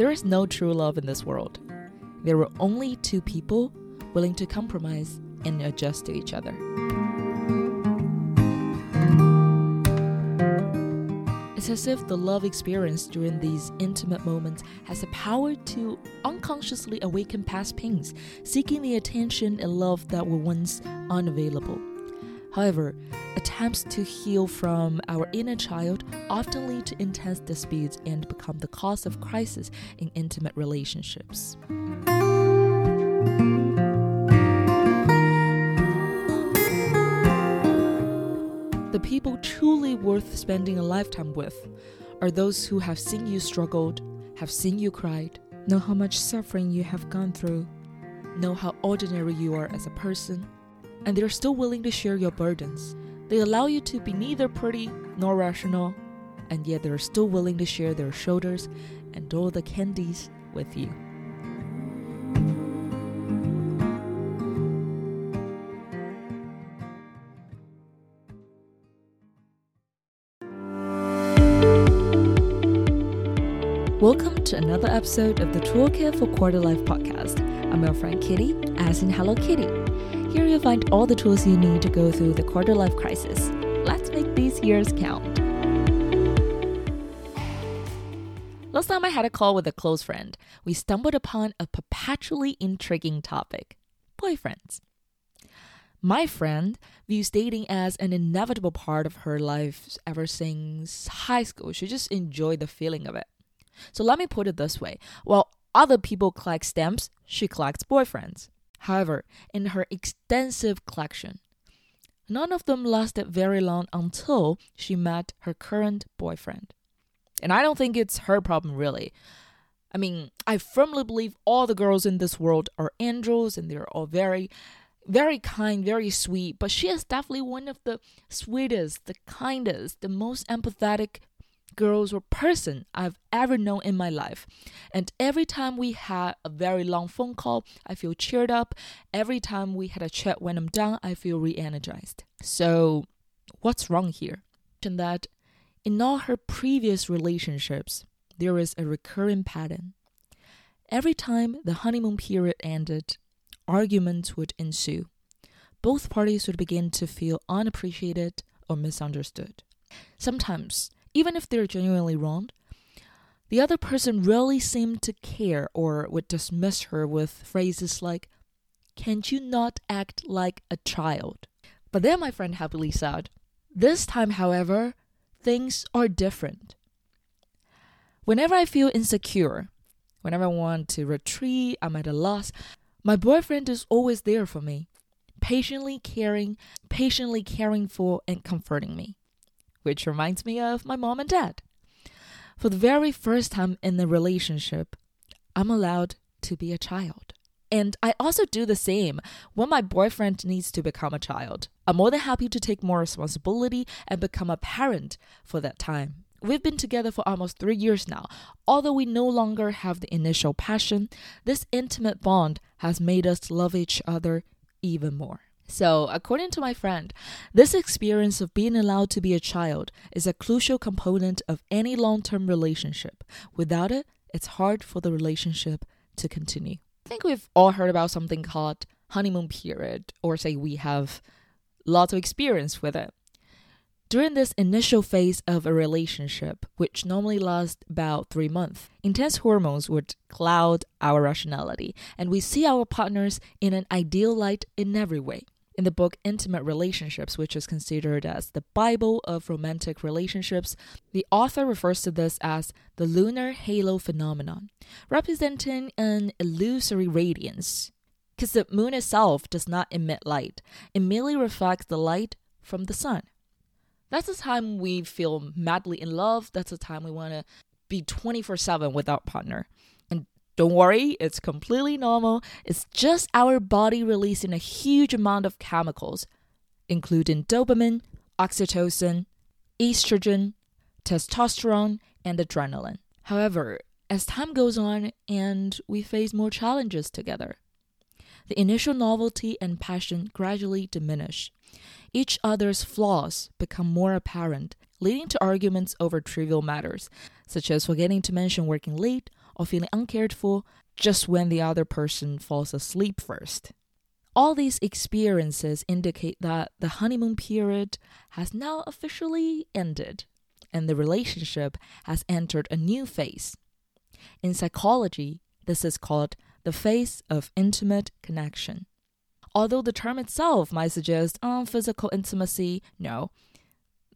There is no true love in this world. There were only two people willing to compromise and adjust to each other. It's as if the love experience during these intimate moments has the power to unconsciously awaken past pains, seeking the attention and love that were once unavailable. However, attempts to heal from our inner child often lead to intense disputes and become the cause of crisis in intimate relationships. The people truly worth spending a lifetime with are those who have seen you struggled, have seen you cried, know how much suffering you have gone through, know how ordinary you are as a person, and they're still willing to share your burdens. They allow you to be neither pretty nor rational, and yet they're still willing to share their shoulders and all the candies with you. Welcome to another episode of the Toolkit for Quarter Life podcast. I'm your friend Kitty, as in Hello Kitty. Here you'll find all the tools you need to go through the quarter life crisis. Let's make these years count. Last time I had a call with a close friend, we stumbled upon a perpetually intriguing topic boyfriends. My friend views dating as an inevitable part of her life ever since high school. She just enjoyed the feeling of it. So let me put it this way while other people collect stamps, she collects boyfriends. However, in her extensive collection, none of them lasted very long until she met her current boyfriend. And I don't think it's her problem, really. I mean, I firmly believe all the girls in this world are angels and they're all very, very kind, very sweet. But she is definitely one of the sweetest, the kindest, the most empathetic girls or person I've ever known in my life. And every time we had a very long phone call, I feel cheered up. Every time we had a chat when I'm done, I feel re energized. So, what's wrong here? And that in all her previous relationships, there is a recurring pattern. Every time the honeymoon period ended, arguments would ensue. Both parties would begin to feel unappreciated or misunderstood. Sometimes even if they're genuinely wronged. The other person rarely seemed to care or would dismiss her with phrases like, Can't you not act like a child? But then my friend happily said, This time, however, things are different. Whenever I feel insecure, whenever I want to retreat, I'm at a loss, my boyfriend is always there for me, patiently caring, patiently caring for and comforting me which reminds me of my mom and dad. For the very first time in the relationship, I'm allowed to be a child. And I also do the same when my boyfriend needs to become a child. I'm more than happy to take more responsibility and become a parent for that time. We've been together for almost three years now. Although we no longer have the initial passion, this intimate bond has made us love each other even more. So, according to my friend, this experience of being allowed to be a child is a crucial component of any long term relationship. Without it, it's hard for the relationship to continue. I think we've all heard about something called honeymoon period, or say we have lots of experience with it. During this initial phase of a relationship, which normally lasts about three months, intense hormones would cloud our rationality, and we see our partners in an ideal light in every way. In the book Intimate Relationships, which is considered as the Bible of romantic relationships, the author refers to this as the lunar halo phenomenon, representing an illusory radiance. Because the moon itself does not emit light, it merely reflects the light from the sun. That's the time we feel madly in love. That's the time we want to be 24 7 with our partner. Don't worry, it's completely normal. It's just our body releasing a huge amount of chemicals, including dopamine, oxytocin, estrogen, testosterone, and adrenaline. However, as time goes on and we face more challenges together, the initial novelty and passion gradually diminish. Each other's flaws become more apparent, leading to arguments over trivial matters, such as forgetting to mention working late or feeling uncared for just when the other person falls asleep first. All these experiences indicate that the honeymoon period has now officially ended and the relationship has entered a new phase. In psychology, this is called the phase of intimate connection. Although the term itself might suggest um, physical intimacy, no.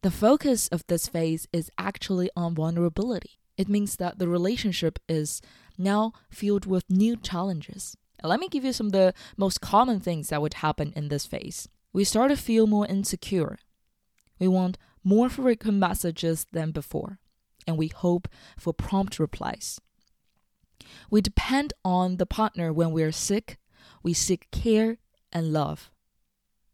The focus of this phase is actually on vulnerability. It means that the relationship is now filled with new challenges. Let me give you some of the most common things that would happen in this phase. We start to feel more insecure. We want more frequent messages than before, and we hope for prompt replies. We depend on the partner when we are sick. We seek care and love.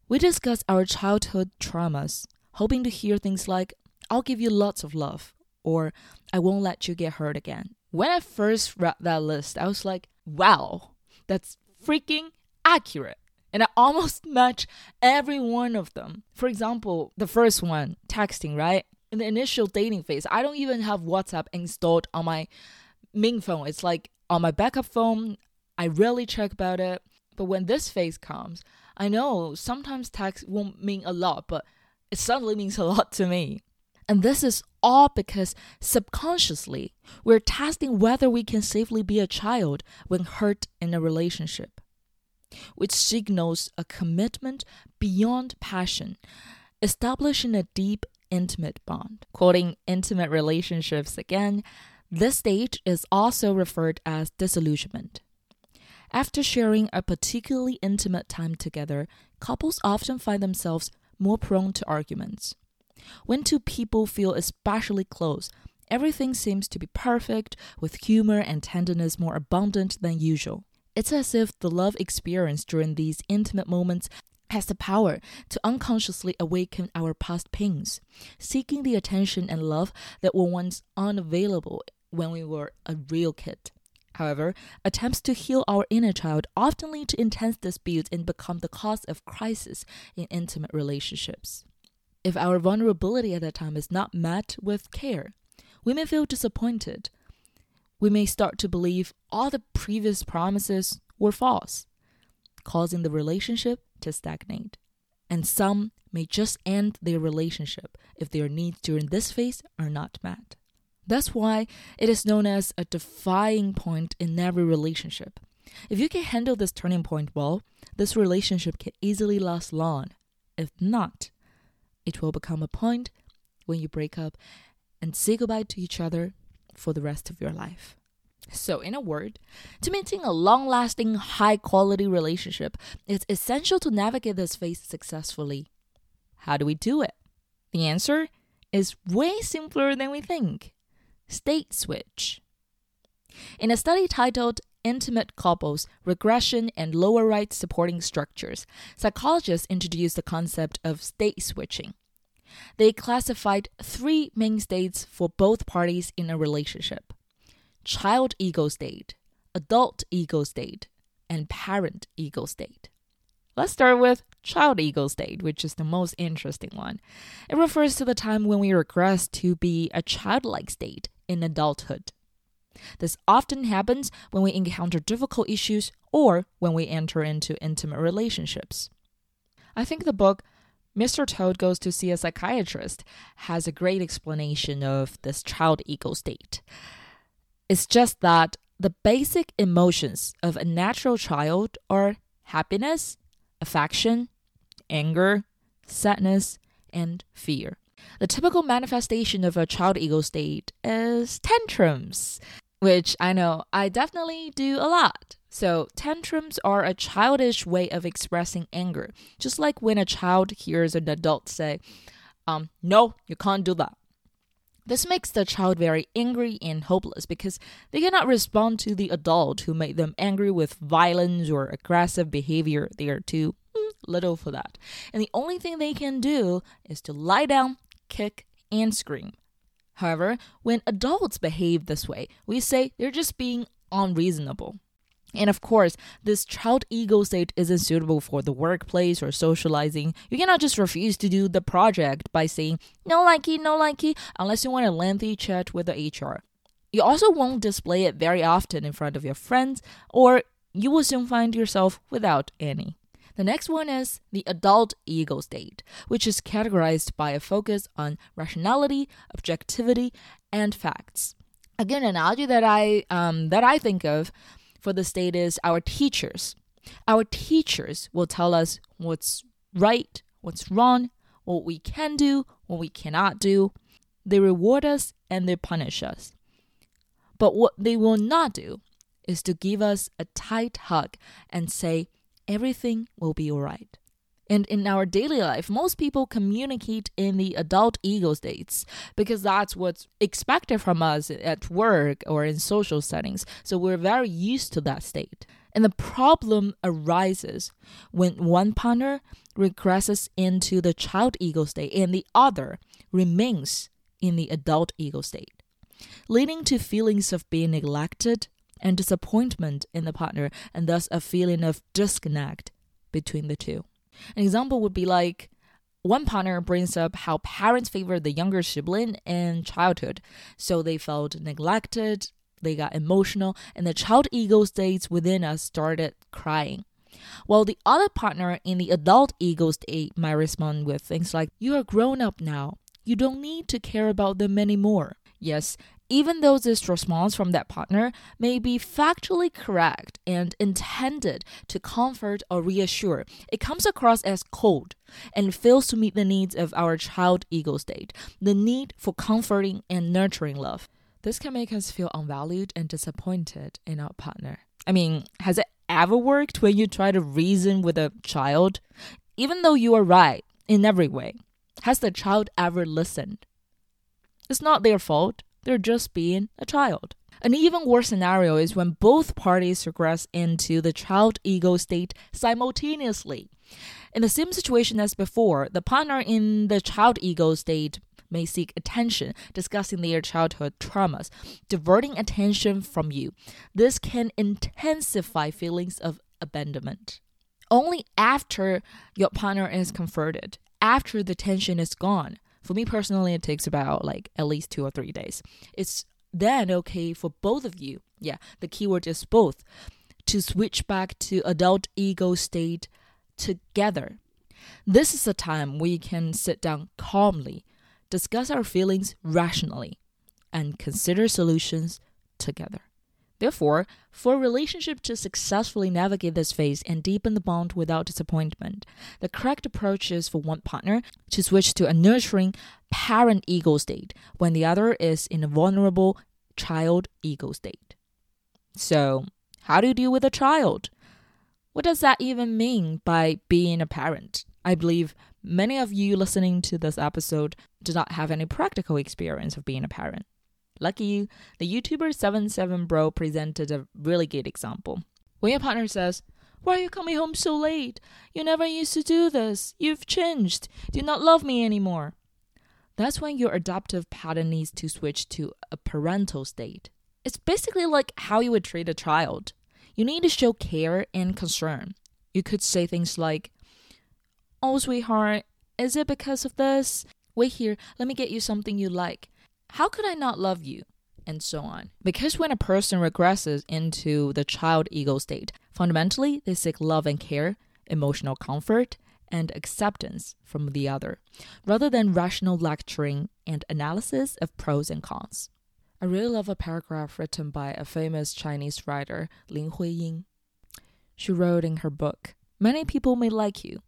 We discuss our childhood traumas, hoping to hear things like, I'll give you lots of love, or I won't let you get hurt again. When I first read that list, I was like, wow, that's freaking accurate. And I almost match every one of them. For example, the first one, texting, right? In the initial dating phase, I don't even have WhatsApp installed on my main phone. It's like on my backup phone. I rarely check about it. But when this phase comes, I know sometimes text won't mean a lot, but it suddenly means a lot to me. And this is all because subconsciously we're testing whether we can safely be a child when hurt in a relationship, which signals a commitment beyond passion, establishing a deep, intimate bond. Quoting intimate relationships again, this stage is also referred as disillusionment. After sharing a particularly intimate time together, couples often find themselves more prone to arguments. When two people feel especially close, everything seems to be perfect, with humor and tenderness more abundant than usual. It's as if the love experience during these intimate moments has the power to unconsciously awaken our past pains, seeking the attention and love that were once unavailable when we were a real kid. However, attempts to heal our inner child often lead to intense disputes and become the cause of crisis in intimate relationships. If our vulnerability at that time is not met with care, we may feel disappointed. We may start to believe all the previous promises were false, causing the relationship to stagnate. And some may just end their relationship if their needs during this phase are not met. That's why it is known as a defying point in every relationship. If you can handle this turning point well, this relationship can easily last long. If not, it will become a point when you break up and say goodbye to each other for the rest of your life. So, in a word, to maintain a long lasting, high quality relationship, it's essential to navigate this phase successfully. How do we do it? The answer is way simpler than we think state switch. In a study titled Intimate Couples Regression and Lower Right Supporting Structures, psychologists introduced the concept of state switching. They classified three main states for both parties in a relationship child ego state, adult ego state, and parent ego state. Let's start with child ego state, which is the most interesting one. It refers to the time when we regress to be a childlike state in adulthood. This often happens when we encounter difficult issues or when we enter into intimate relationships. I think the book Mr. Toad Goes to See a Psychiatrist has a great explanation of this child ego state. It's just that the basic emotions of a natural child are happiness, affection, anger, sadness, and fear. The typical manifestation of a child ego state is tantrums, which I know I definitely do a lot. So, tantrums are a childish way of expressing anger, just like when a child hears an adult say, um, No, you can't do that. This makes the child very angry and hopeless because they cannot respond to the adult who made them angry with violence or aggressive behavior. They are too mm, little for that. And the only thing they can do is to lie down kick, and scream. However, when adults behave this way, we say they're just being unreasonable. And of course, this child ego state isn't suitable for the workplace or socializing. You cannot just refuse to do the project by saying, no likey, no likey, unless you want a lengthy chat with the HR. You also won't display it very often in front of your friends, or you will soon find yourself without any. The next one is the adult ego state, which is categorized by a focus on rationality, objectivity, and facts. Again, an analogy that I um, that I think of for the state is our teachers. Our teachers will tell us what's right, what's wrong, what we can do, what we cannot do. They reward us and they punish us. But what they will not do is to give us a tight hug and say, everything will be alright. And in our daily life, most people communicate in the adult ego states because that's what's expected from us at work or in social settings. So we're very used to that state. And the problem arises when one partner regresses into the child ego state and the other remains in the adult ego state, leading to feelings of being neglected and disappointment in the partner, and thus a feeling of disconnect between the two. An example would be like one partner brings up how parents favored the younger sibling in childhood, so they felt neglected, they got emotional, and the child ego states within us started crying. While the other partner in the adult ego state might respond with things like, You are grown up now. You don't need to care about them anymore. Yes, even though this response from that partner may be factually correct and intended to comfort or reassure, it comes across as cold and fails to meet the needs of our child ego state, the need for comforting and nurturing love. This can make us feel unvalued and disappointed in our partner. I mean, has it ever worked when you try to reason with a child? Even though you are right in every way, has the child ever listened? It's not their fault, they're just being a child. An even worse scenario is when both parties regress into the child ego state simultaneously. In the same situation as before, the partner in the child ego state may seek attention, discussing their childhood traumas, diverting attention from you. This can intensify feelings of abandonment. Only after your partner is comforted, after the tension is gone, for me personally, it takes about like at least two or three days. It's then okay for both of you. Yeah, the keyword is both to switch back to adult ego state together. This is a time we can sit down calmly, discuss our feelings rationally, and consider solutions together. Therefore, for a relationship to successfully navigate this phase and deepen the bond without disappointment, the correct approach is for one partner to switch to a nurturing parent ego state when the other is in a vulnerable child ego state. So, how do you deal with a child? What does that even mean by being a parent? I believe many of you listening to this episode do not have any practical experience of being a parent. Lucky you, the YouTuber 77bro presented a really good example. When your partner says, Why are you coming home so late? You never used to do this. You've changed. Do you not love me anymore? That's when your adoptive pattern needs to switch to a parental state. It's basically like how you would treat a child. You need to show care and concern. You could say things like, Oh, sweetheart, is it because of this? Wait here, let me get you something you like. How could I not love you? And so on. Because when a person regresses into the child ego state, fundamentally they seek love and care, emotional comfort, and acceptance from the other, rather than rational lecturing and analysis of pros and cons. I really love a paragraph written by a famous Chinese writer, Lin Huiying. She wrote in her book Many people may like you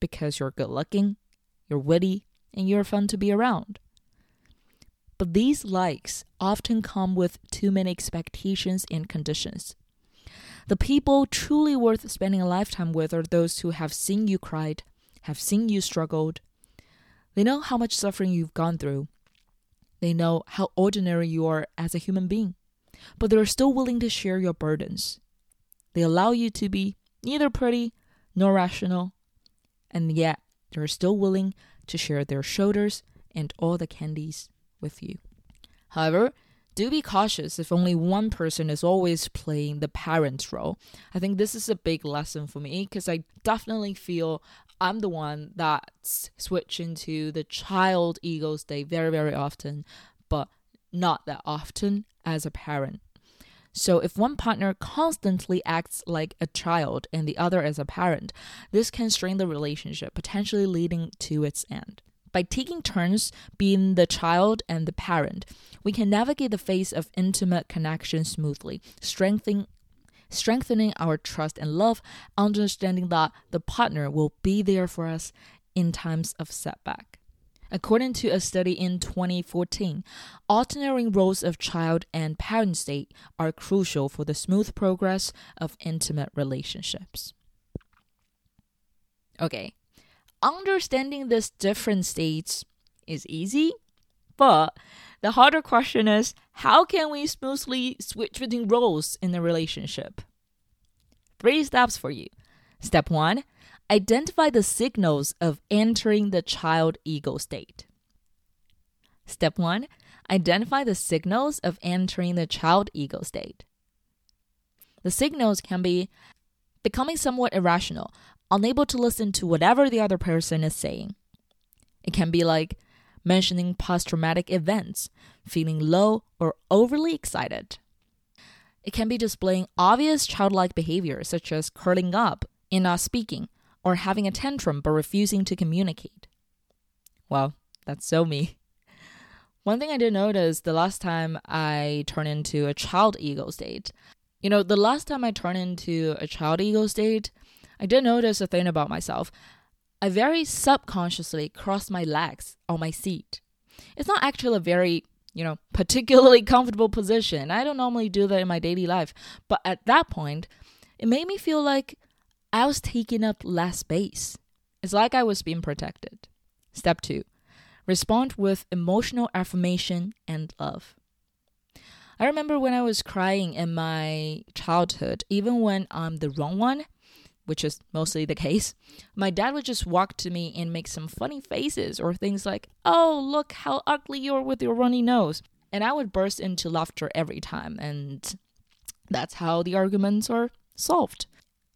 because you're good looking, you're witty, and you're fun to be around. But these likes often come with too many expectations and conditions. The people truly worth spending a lifetime with are those who have seen you cried, have seen you struggled. They know how much suffering you've gone through. They know how ordinary you are as a human being, but they're still willing to share your burdens. They allow you to be neither pretty nor rational, and yet they're still willing to share their shoulders and all the candies with you. However, do be cautious if only one person is always playing the parent role. I think this is a big lesson for me because I definitely feel I'm the one that's switching to the child ego state very, very often. But not that often as a parent. So, if one partner constantly acts like a child and the other as a parent, this can strain the relationship, potentially leading to its end. By taking turns being the child and the parent, we can navigate the phase of intimate connection smoothly, strengthening strengthening our trust and love, understanding that the partner will be there for us in times of setback. According to a study in 2014, alternating roles of child and parent state are crucial for the smooth progress of intimate relationships. Okay, understanding these different states is easy, but the harder question is how can we smoothly switch between roles in a relationship? Three steps for you. Step one identify the signals of entering the child ego state. Step one identify the signals of entering the child ego state. The signals can be becoming somewhat irrational, unable to listen to whatever the other person is saying. It can be like mentioning post traumatic events, feeling low or overly excited. It can be displaying obvious childlike behavior, such as curling up and not speaking, or having a tantrum but refusing to communicate. Well, that's so me. One thing I did notice the last time I turned into a child ego state, you know, the last time I turned into a child ego state, I did notice a thing about myself. I very subconsciously crossed my legs on my seat. It's not actually a very, you know, particularly comfortable position. I don't normally do that in my daily life. But at that point, it made me feel like I was taking up less space. It's like I was being protected. Step two respond with emotional affirmation and love. I remember when I was crying in my childhood, even when I'm the wrong one, which is mostly the case, my dad would just walk to me and make some funny faces or things like, Oh, look how ugly you are with your runny nose. And I would burst into laughter every time. And that's how the arguments are solved.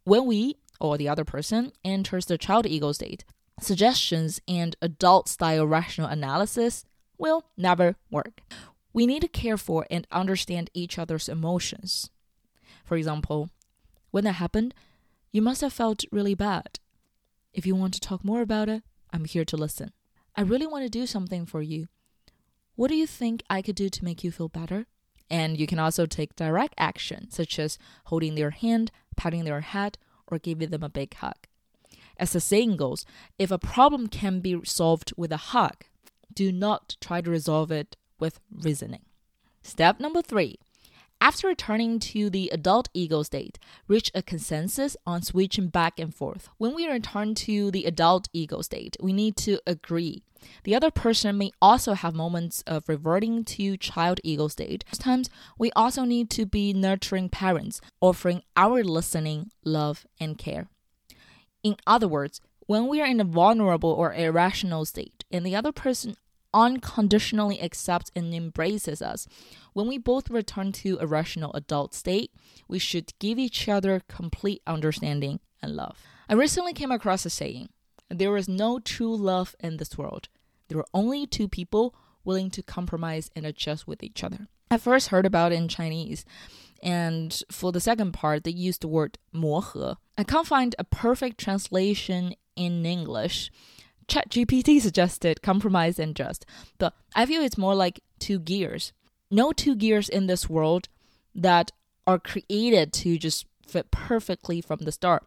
When we, or the other person, enters the child ego state, suggestions and adult style rational analysis will never work. We need to care for and understand each other's emotions. For example, when that happened, you must have felt really bad. If you want to talk more about it, I'm here to listen. I really want to do something for you. What do you think I could do to make you feel better? And you can also take direct action, such as holding their hand, patting their head, or giving them a big hug. As the saying goes, if a problem can be solved with a hug, do not try to resolve it with reasoning. Step number three after returning to the adult ego state, reach a consensus on switching back and forth. When we return to the adult ego state, we need to agree. The other person may also have moments of reverting to child ego state. Sometimes we also need to be nurturing parents, offering our listening, love, and care. In other words, when we are in a vulnerable or irrational state and the other person unconditionally accepts and embraces us. When we both return to a rational adult state, we should give each other complete understanding and love. I recently came across a saying there is no true love in this world. There are only two people willing to compromise and adjust with each other. I first heard about it in Chinese, and for the second part, they used the word 磨合. I can't find a perfect translation in English, ChatGPT suggested compromise and just, but I feel it's more like two gears. No two gears in this world that are created to just fit perfectly from the start.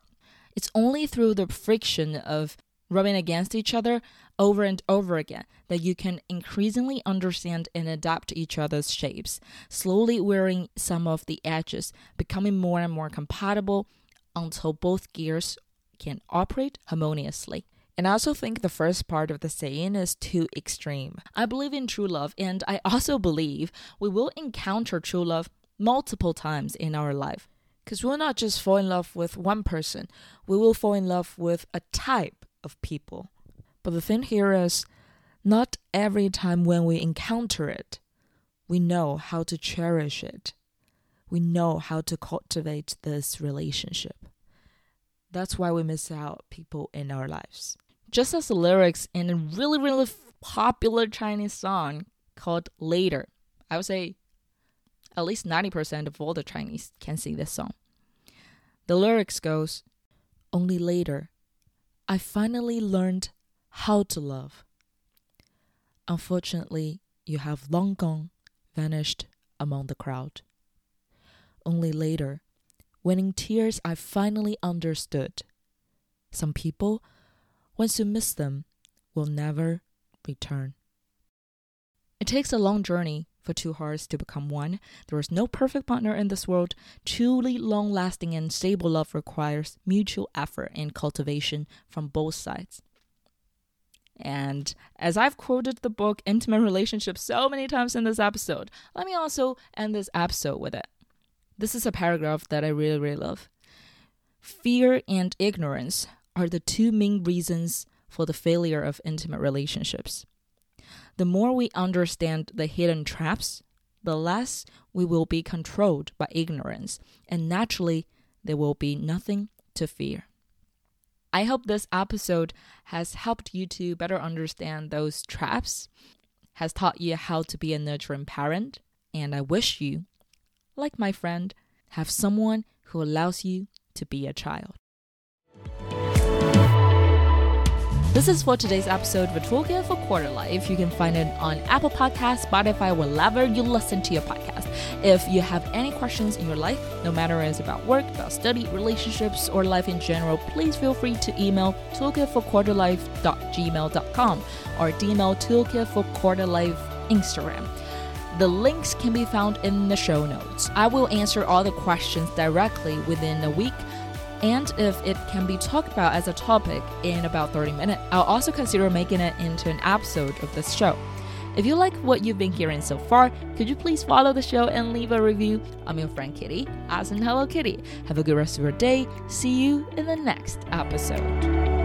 It's only through the friction of rubbing against each other over and over again that you can increasingly understand and adapt to each other's shapes, slowly wearing some of the edges, becoming more and more compatible until both gears can operate harmoniously. And I also think the first part of the saying is too extreme. I believe in true love, and I also believe we will encounter true love multiple times in our life. Because we'll not just fall in love with one person, we will fall in love with a type of people. But the thing here is, not every time when we encounter it, we know how to cherish it. We know how to cultivate this relationship. That's why we miss out people in our lives just as the lyrics in a really, really popular Chinese song called Later. I would say at least 90% of all the Chinese can sing this song. The lyrics goes, Only later, I finally learned how to love. Unfortunately, you have long gone, vanished among the crowd. Only later, when in tears I finally understood. Some people, once you miss them, will never return. It takes a long journey for two hearts to become one. There is no perfect partner in this world. Truly long lasting and stable love requires mutual effort and cultivation from both sides. And as I've quoted the book Intimate Relationships so many times in this episode, let me also end this episode with it. This is a paragraph that I really, really love. Fear and ignorance are the two main reasons for the failure of intimate relationships the more we understand the hidden traps, the less we will be controlled by ignorance, and naturally, there will be nothing to fear. I hope this episode has helped you to better understand those traps, has taught you how to be a nurturing parent, and I wish you, like my friend, have someone who allows you to be a child. This is for today's episode of Toolkit for Quarter Life. You can find it on Apple Podcasts, Spotify, wherever you listen to your podcast. If you have any questions in your life, no matter it's about work, about study, relationships, or life in general, please feel free to email toolkitforquarterlife.gmail.com or email toolkit for quarter life Instagram. The links can be found in the show notes. I will answer all the questions directly within a week and if it can be talked about as a topic in about 30 minutes, I'll also consider making it into an episode of this show. If you like what you've been hearing so far, could you please follow the show and leave a review? I'm your friend Kitty, as in Hello Kitty. Have a good rest of your day. See you in the next episode.